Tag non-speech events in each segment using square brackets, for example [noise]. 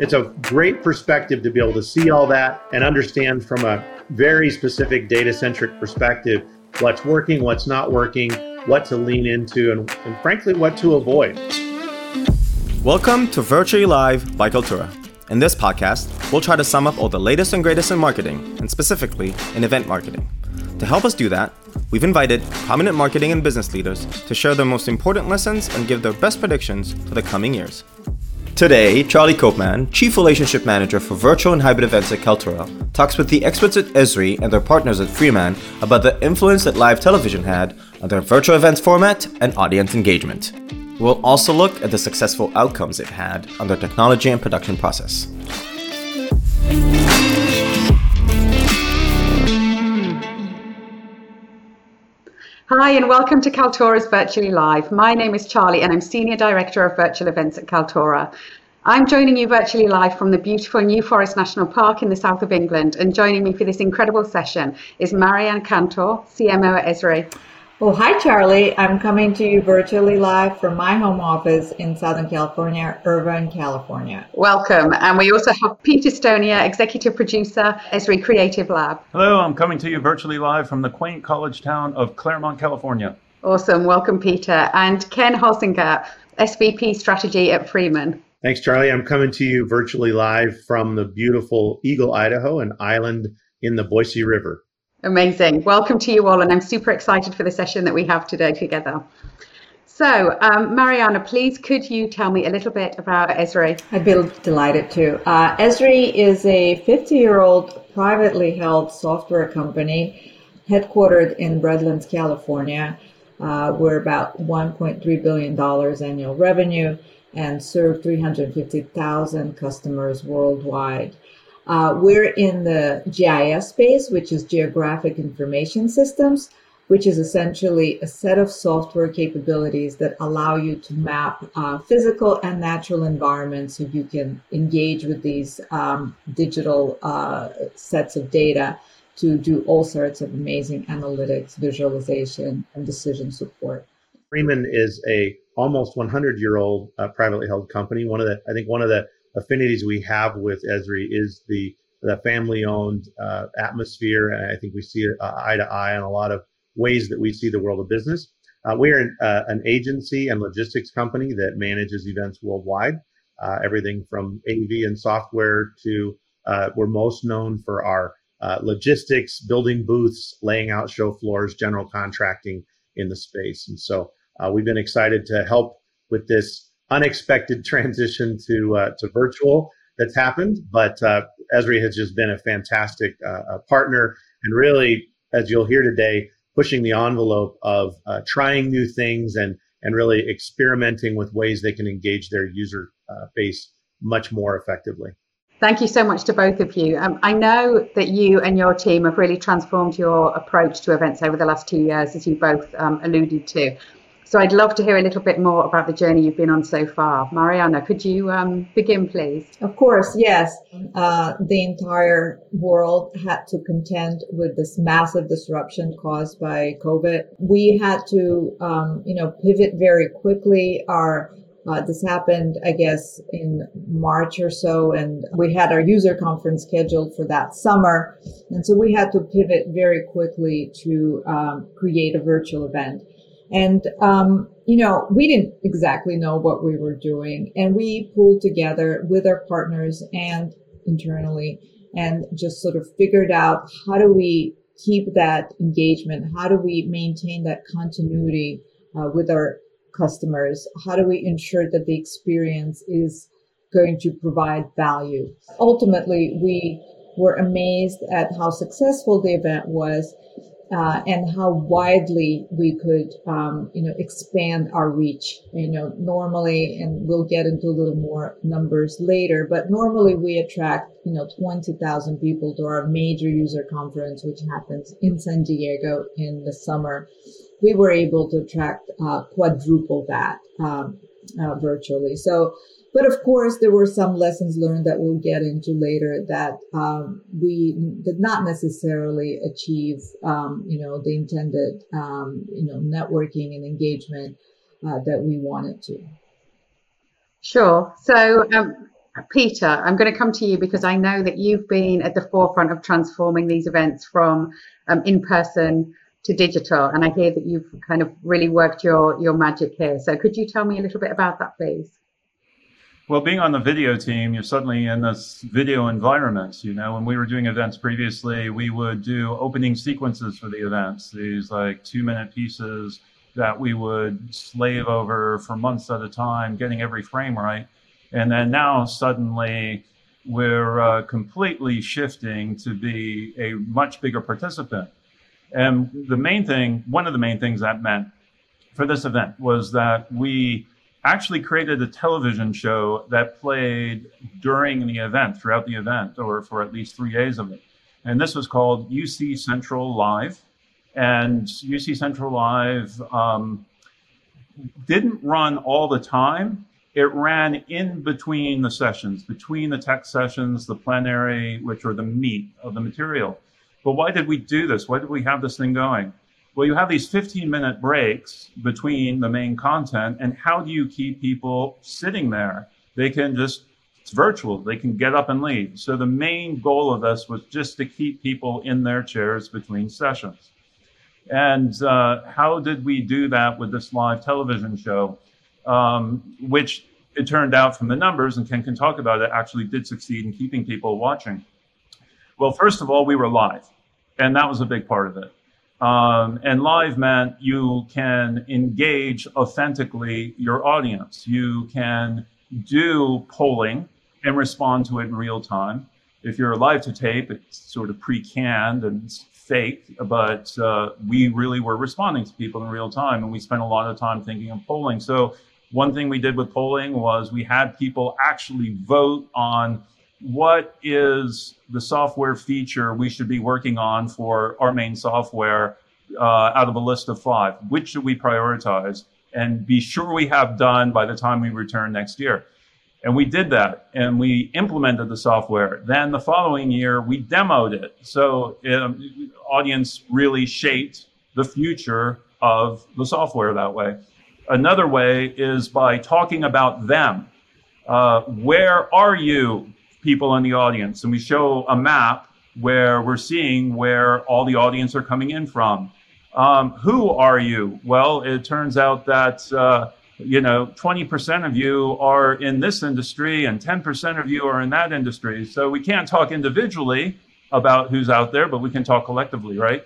it's a great perspective to be able to see all that and understand from a very specific data centric perspective what's working, what's not working, what to lean into, and, and frankly, what to avoid. Welcome to Virtually Live by Kaltura. In this podcast, we'll try to sum up all the latest and greatest in marketing, and specifically in event marketing. To help us do that, we've invited prominent marketing and business leaders to share their most important lessons and give their best predictions for the coming years. Today, Charlie Koopman, Chief Relationship Manager for Virtual and Hybrid Events at Kaltura, talks with the experts at Esri and their partners at Freeman about the influence that live television had on their virtual events format and audience engagement. We'll also look at the successful outcomes it had on their technology and production process. Hi, and welcome to Kaltura's Virtually Live. My name is Charlie, and I'm Senior Director of Virtual Events at Kaltura. I'm joining you virtually live from the beautiful New Forest National Park in the south of England, and joining me for this incredible session is Marianne Cantor, CMO at Esri. Well, hi, Charlie. I'm coming to you virtually live from my home office in Southern California, Irvine, California. Welcome. And we also have Peter Stonier, Executive Producer, Esri Creative Lab. Hello, I'm coming to you virtually live from the quaint college town of Claremont, California. Awesome. Welcome, Peter. And Ken Holsinger, SVP Strategy at Freeman. Thanks, Charlie. I'm coming to you virtually live from the beautiful Eagle, Idaho, an island in the Boise River. Amazing. Welcome to you all, and I'm super excited for the session that we have today together. So, um, Mariana, please could you tell me a little bit about Esri? I'd be delighted to. Uh, Esri is a 50 year old privately held software company headquartered in Redlands, California. Uh, we're about $1.3 billion annual revenue and serve 350,000 customers worldwide. Uh, we're in the GIS space, which is Geographic Information Systems, which is essentially a set of software capabilities that allow you to map uh, physical and natural environments so you can engage with these um, digital uh, sets of data to do all sorts of amazing analytics, visualization, and decision support. Freeman is a almost 100 year old uh, privately held company. One of the, I think, one of the affinities we have with Esri is the the family owned uh, atmosphere. And I think we see uh, eye to eye on a lot of ways that we see the world of business. Uh, we are an, uh, an, agency and logistics company that manages events worldwide, uh, everything from AV and software to uh, we're most known for our logistics, building booths, laying out show floors, general contracting in the space. And so we've been excited to help with this unexpected transition to uh, to virtual that's happened. But uh, Esri has just been a fantastic uh, partner, and really, as you'll hear today, pushing the envelope of uh, trying new things and and really experimenting with ways they can engage their user uh, base much more effectively. Thank you so much to both of you. Um, I know that you and your team have really transformed your approach to events over the last two years, as you both um, alluded to. So I'd love to hear a little bit more about the journey you've been on so far. Mariana, could you um, begin, please? Of course, yes. Uh, the entire world had to contend with this massive disruption caused by COVID. We had to, um, you know, pivot very quickly. Our uh, this happened, I guess, in March or so, and we had our user conference scheduled for that summer. And so we had to pivot very quickly to um, create a virtual event. And, um, you know, we didn't exactly know what we were doing. And we pulled together with our partners and internally and just sort of figured out how do we keep that engagement? How do we maintain that continuity uh, with our customers? How do we ensure that the experience is going to provide value? Ultimately, we were amazed at how successful the event was uh, and how widely we could, um, you know, expand our reach. You know, normally, and we'll get into a little more numbers later, but normally we attract, you know, 20,000 people to our major user conference, which happens in San Diego in the summer. We were able to attract uh, quadruple that um, uh, virtually. So but of course, there were some lessons learned that we'll get into later that um, we did not necessarily achieve, um, you know, the intended, um, you know, networking and engagement uh, that we wanted to. Sure. So, um, Peter, I'm going to come to you because I know that you've been at the forefront of transforming these events from um, in person to digital, and I hear that you've kind of really worked your your magic here. So, could you tell me a little bit about that, please? Well, being on the video team, you're suddenly in this video environment. You know, when we were doing events previously, we would do opening sequences for the events, these like two minute pieces that we would slave over for months at a time, getting every frame right. And then now suddenly we're uh, completely shifting to be a much bigger participant. And the main thing, one of the main things that meant for this event was that we actually created a television show that played during the event, throughout the event, or for at least three days of it. And this was called UC Central Live. And UC Central Live um, didn't run all the time. It ran in between the sessions, between the tech sessions, the plenary, which are the meat of the material. But why did we do this? Why did we have this thing going? Well, you have these 15 minute breaks between the main content, and how do you keep people sitting there? They can just, it's virtual, they can get up and leave. So the main goal of this was just to keep people in their chairs between sessions. And uh, how did we do that with this live television show? Um, which it turned out from the numbers, and Ken can talk about it, actually did succeed in keeping people watching. Well, first of all, we were live, and that was a big part of it. Um, and live meant you can engage authentically your audience. You can do polling and respond to it in real time. If you're live to tape, it's sort of pre canned and fake, but uh, we really were responding to people in real time. And we spent a lot of time thinking of polling. So, one thing we did with polling was we had people actually vote on what is the software feature we should be working on for our main software uh, out of a list of five? Which should we prioritize and be sure we have done by the time we return next year? And we did that and we implemented the software. Then the following year, we demoed it. So um, audience really shaped the future of the software that way. Another way is by talking about them. Uh, where are you people in the audience and we show a map where we're seeing where all the audience are coming in from. Um, who are you? Well, it turns out that uh, you know 20% of you are in this industry and 10% of you are in that industry. So we can't talk individually about who's out there, but we can talk collectively, right?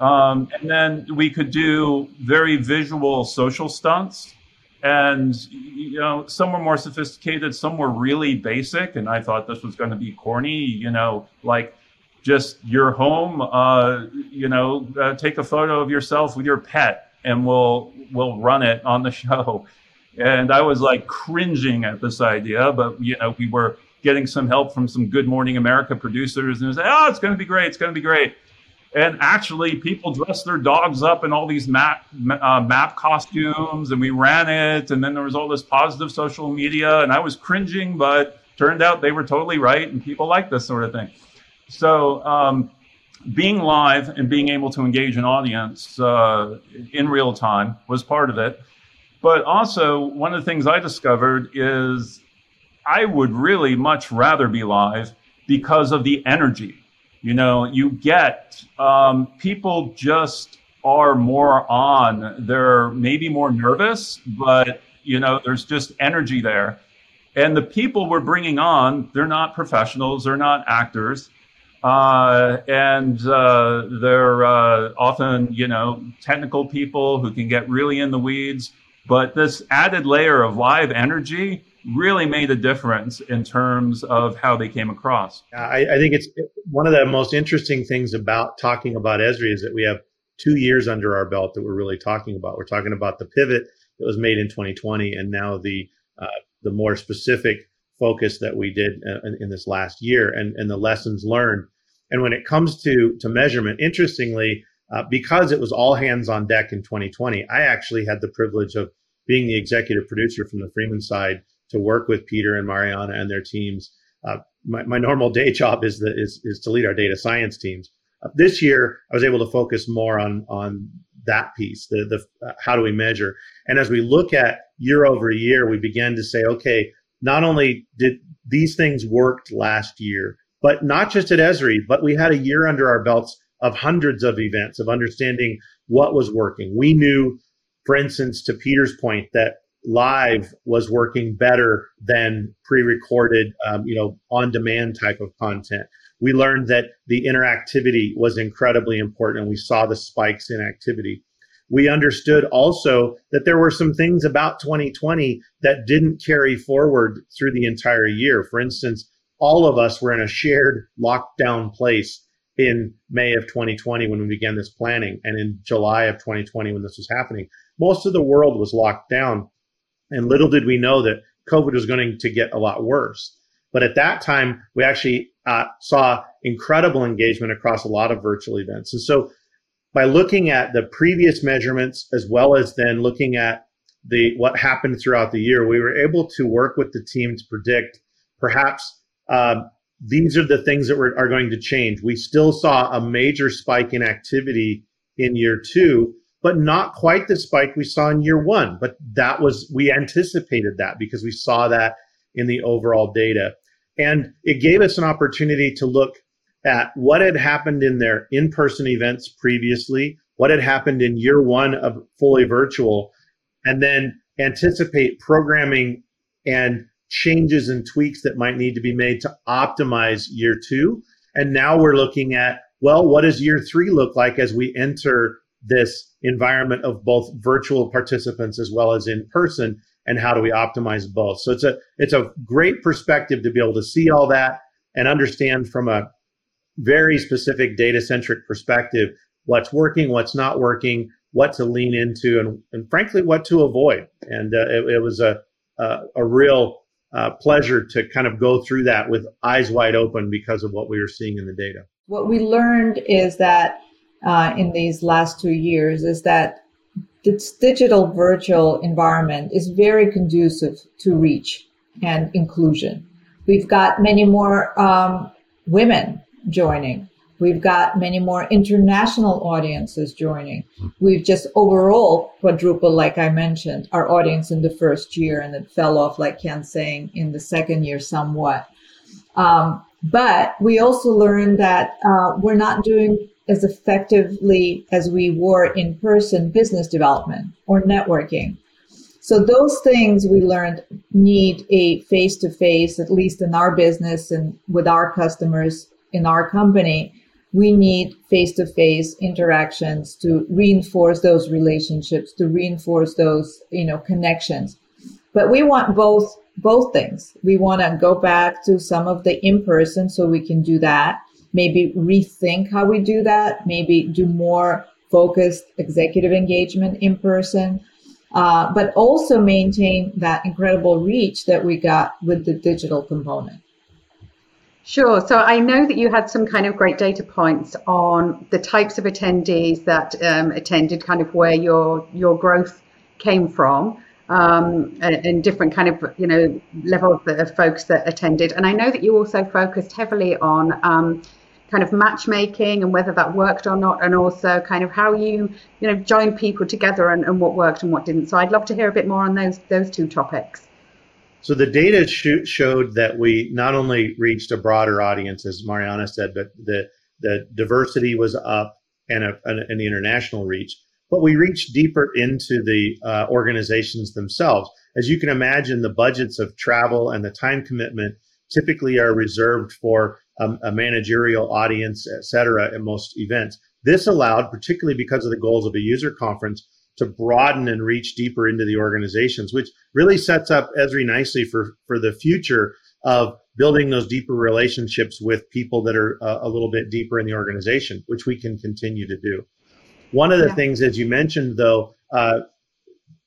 Um, and then we could do very visual social stunts and you know some were more sophisticated some were really basic and i thought this was going to be corny you know like just your home uh, you know uh, take a photo of yourself with your pet and we'll we'll run it on the [laughs] show. And i was like cringing at this idea but you know we were getting some help from some good morning america producers and it was like oh it's going to be great it's going to be great and actually people dressed their dogs up in all these map uh, map costumes and we ran it. And then there was all this positive social media and i was cringing but turned out they were totally right and people like this sort of thing. So um, being live and being able to engage an audience uh, in real time was part of it. But also one of the things i discovered is i would really much rather be live because of the energy you know, you get um, people just are more on. They're maybe more nervous, but you know, there's just energy there. And the people we're bringing on, they're not professionals, they're not actors. Uh, and uh, they're uh, often, you know, technical people who can get really in the weeds. But this added layer of live energy really made a difference in terms of how they came across. I, I, think it's one of the most interesting things about talking about Esri is that we have two years under our belt that we're really talking about. We're talking about the pivot that was made in 2020, and now the uh, the more specific focus that we did uh, in, in, this last year, and and the lessons learned. And when it comes to to measurement, interestingly, uh, because it was all hands on deck in 2020, I actually had the privilege of being the executive producer from the Freeman side to work with Peter and Mariana and their teams. Uh, my, my, normal day job is, the, is, is to lead our data science teams. Uh, this year, I was able to focus more on, on that piece, the, the uh, how do we measure? And as we look at year over year, we began to say, okay, not only did these things worked last year, but not just at Esri, but we had a year under our belts of hundreds of events of understanding what was working. We knew, for instance, to Peter's point, that live was working better than pre-recorded, um, you know, on-demand type of content. We learned that the interactivity was incredibly important, and we saw the spikes in activity. We understood also that there were some things about 2020 that didn't carry forward through the entire year. For instance, all of us were in a shared lockdown place in May of 2020 when we began this planning, and in July of 2020 when this was happening. Most of the world was locked down, and little did we know that COVID was going to get a lot worse. But at that time, we actually uh, saw incredible engagement across a lot of virtual events. And so, by looking at the previous measurements as well as then looking at the what happened throughout the year, we were able to work with the team to predict perhaps um, these are the things that were, are going to change. We still saw a major spike in activity in year two, but not quite the spike we saw in year one. But that was, we anticipated that because we saw that in the overall data. And it gave us an opportunity to look at what had happened in their in person events previously, what had happened in year one of fully virtual, and then anticipate programming and changes and tweaks that might need to be made to optimize year two. And now we're looking at, well, what does year three look like as we enter this environment of both virtual participants as well as in person? And how do we optimize both? So it's a, it's a great perspective to be able to see all that and understand from a very specific data centric perspective what's working, what's not working, what to lean into, and, and frankly, what to avoid. And uh, it, it, was a, a, a real uh, pleasure to kind of go through that with eyes wide open because of what we were seeing in the data. What we learned is that uh, in these last two years is that this digital virtual environment is very conducive to reach and inclusion. We've got many more um, women joining. We've got many more international audiences joining. We've just overall quadrupled, like I mentioned, our audience in the first year, and it fell off, like Ken's saying, in the second year somewhat. Um, but we also learned that uh, we're not doing as effectively as we were in person business development or networking. So those things we learned need a face to face, at least in our business and with our customers in our company we need face to face interactions to reinforce those relationships, to reinforce those, you know, connections. But we want both, both things. We want to go back to some of the in person so we can do that. Maybe rethink how we do that. Maybe do more focused executive engagement in person. Uh, but also maintain that incredible reach that we got with the digital component. Sure. So I know that you had some kind of great data points on the types of attendees that um, attended, kind of where your your growth came from, um, and, and, different kind of you know levels of folks that attended. And I know that you also focused heavily on um, kind of matchmaking and whether that worked or not, and also kind of how you you know joined people together and, and what worked and what didn't. So I'd love to hear a bit more on those those two topics. So the data sh- showed that we not only reached a broader audience, as Mariana said, but the the diversity was up and, a, international reach. But we reached deeper into the uh, organizations themselves. As you can imagine, the budgets of travel and the time commitment typically are reserved for um, a managerial audience, et cetera, at most events. This allowed, particularly because of the goals of a user conference, to broaden and reach deeper into the organizations, which really sets up Esri nicely for, for the future of building those deeper relationships with people that are uh, a little bit deeper in the organization, which we can continue to do. One of the yeah. things, as you mentioned, though, uh,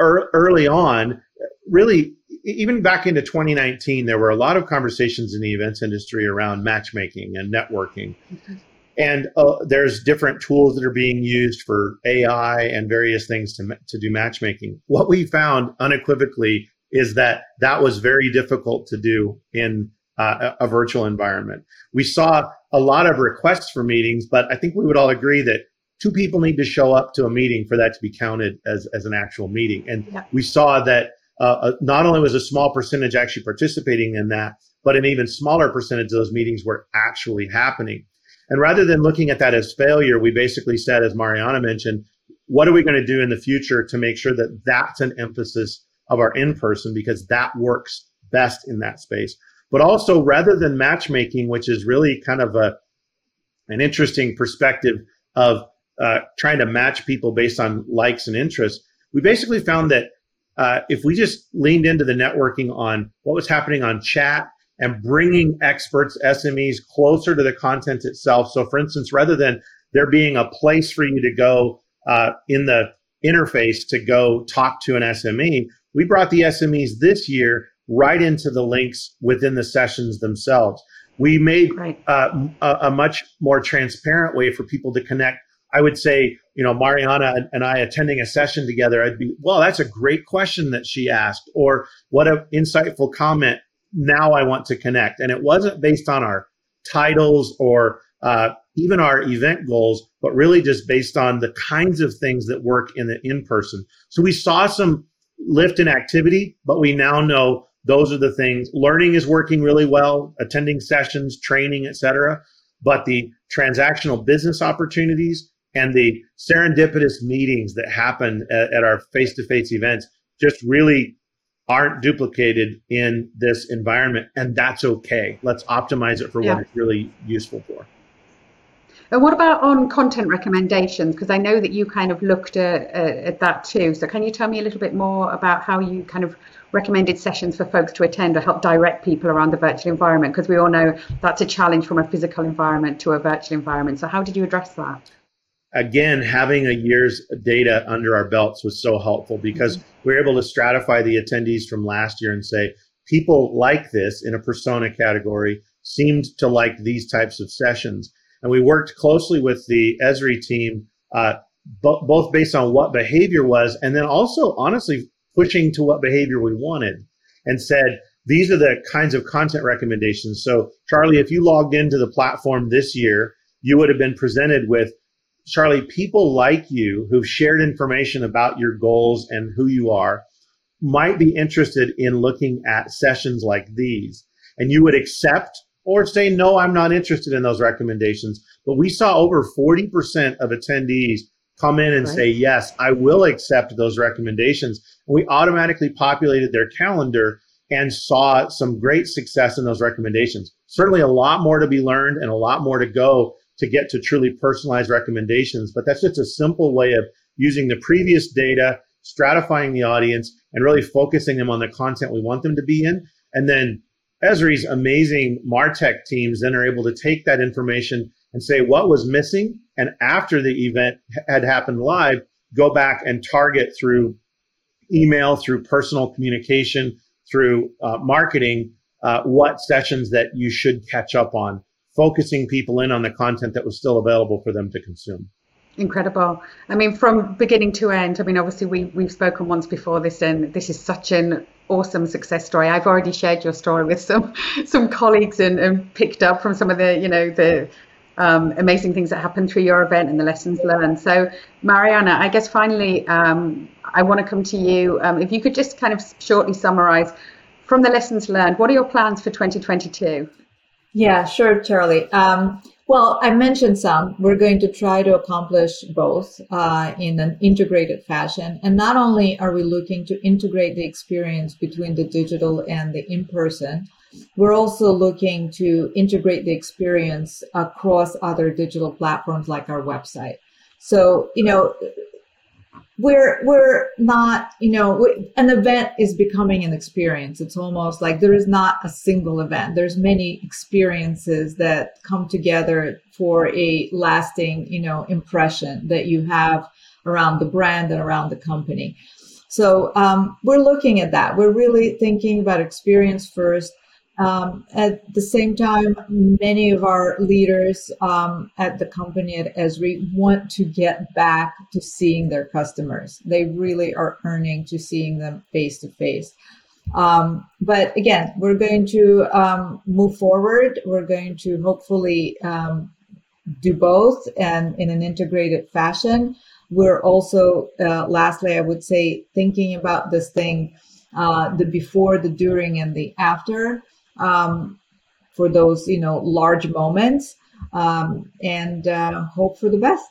er- early on, really, even back into 2019, there were a lot of conversations in the events industry around matchmaking and networking. Mm-hmm. And uh, there's different tools that are being used for AI and various things to, to do matchmaking. What we found unequivocally is that that was very difficult to do in uh, a, a virtual environment. We saw a lot of requests for meetings, but I think we would all agree that two people need to show up to a meeting for that to be counted as, as an actual meeting. And yeah. we saw that uh, not only was a small percentage actually participating in that, but an even smaller percentage of those meetings were actually happening. And rather than looking at that as failure, we basically said, as Mariana mentioned, what are we going to do in the future to make sure that that's an emphasis of our in person because that works best in that space. But also, rather than matchmaking, which is really kind of a an interesting perspective of uh, trying to match people based on likes and interests, we basically found that uh, if we just leaned into the networking on what was happening on chat and bringing experts, SMEs closer to the content itself. So, for instance, rather than there being a place for you to go uh, in the interface to go talk to an SME, we brought the SMEs this year right into the links within the sessions themselves. We made right. uh, a, a, much more transparent way for people to connect. I would say, you know, Mariana and I attending a session together, I'd be, well, that's a great question that she asked, or what an insightful comment. Now I want to connect. And it wasn't based on our titles or uh, even our event goals, but really just based on the kinds of things that work in the in person. So we saw some lift in activity, but we now know those are the things. Learning is working really well, attending sessions, training, etc. But the transactional business opportunities and the serendipitous meetings that happen at, at our face-to-face events just really aren't duplicated in this environment, and that's okay. Let's optimize it for yeah. what it's really useful for. And what about on content recommendations? Because I know that you kind of looked at, at that too. So can you tell me a little bit more about how you kind of recommended sessions for folks to attend or help direct people around the virtual environment? Because we all know that's a challenge from a physical environment to a virtual environment. So how did you address that? Again, having a year's data under our belts was so helpful because mm-hmm. we were able to stratify the attendees from last year and say people like this in a persona category seemed to like these types of sessions. And we worked closely with the Esri team, uh, both based on what behavior was, and then also honestly pushing to what behavior we wanted and said, these are the kinds of content recommendations. So, Charlie, if you logged into the platform this year, you would have been presented with Charlie, people like you who've shared information about your goals and who you are might be interested in looking at sessions like these. And you would accept or say, no, I'm not interested in those recommendations. But we saw over 40% of attendees come in and right. say, yes, I will accept those recommendations. And we automatically populated their calendar and saw some great success in those recommendations. Certainly a lot more to be learned and a lot more to go to get to truly personalized recommendations. But that's just a simple way of using the previous data, stratifying the audience, and really focusing them on the content we want them to be in. And then Esri's amazing MarTech teams then are able to take that information and say what was missing. And after the event had happened live, go back and target through email, through personal communication, through uh, marketing, uh, what sessions that you should catch up on, focusing people in on the content that was still available for them to consume. Incredible. I mean, from beginning to end, I mean, obviously we, we've spoken once before this and this is such an awesome success story. I've already shared your story with some [laughs] some colleagues and, and picked up from some of the, you know, the um, amazing things that happened through your event and the lessons learned. So, Mariana, I guess finally, um, I want to come to you. Um, if you could just kind of shortly summarize from the lessons learned, what are your plans for 2022? Yeah, sure, Charlie. Um, well, I mentioned some. We're going to try to accomplish both uh, in an integrated fashion. And not only are we looking to integrate the experience between the digital and the in person, we're also looking to integrate the experience across other digital platforms like our website. So, you know, we're we're not you know an event is becoming an experience. It's almost like there is not a single event. There's many experiences that come together for a lasting you know impression that you have around the brand and around the company. So um, we're looking at that. We're really thinking about experience first um, at the same time, many of our leaders um, at the company at Esri want to get back to seeing their customers. They really are earning to seeing them face to face. But again, we're going to um, move forward. We're going to hopefully um, do both and in an integrated fashion. We're also, uh, lastly, I would say, thinking about this thing uh, the before, the during, and the after um, for those you know large moments, um, and uh, hope for the best.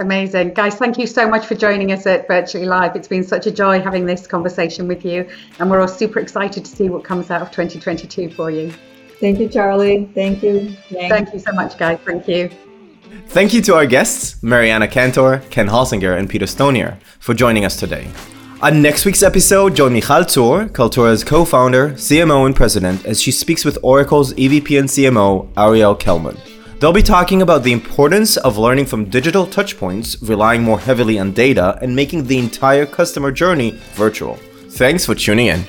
Amazing. Guys, thank you so much for joining us at Virtually Live. It's been such a joy having this conversation with you, and we're all super excited to see what comes out of 2022 for you. Thank you, Charlie. Thank you. Thanks. Thank you so much, guys. Thank you. Thank you to our guests, Mariana Cantor, Ken Holsinger, and Peter Stonier, for joining us today. On next week's episode, join Michal Tzur, Kaltura's co-founder, CMO, and president, as she speaks with Oracle's EVP and CMO, Ariel Kelman. They'll be talking about the importance of learning from digital touchpoints, relying more heavily on data, and making the entire customer journey virtual. Thanks for tuning in.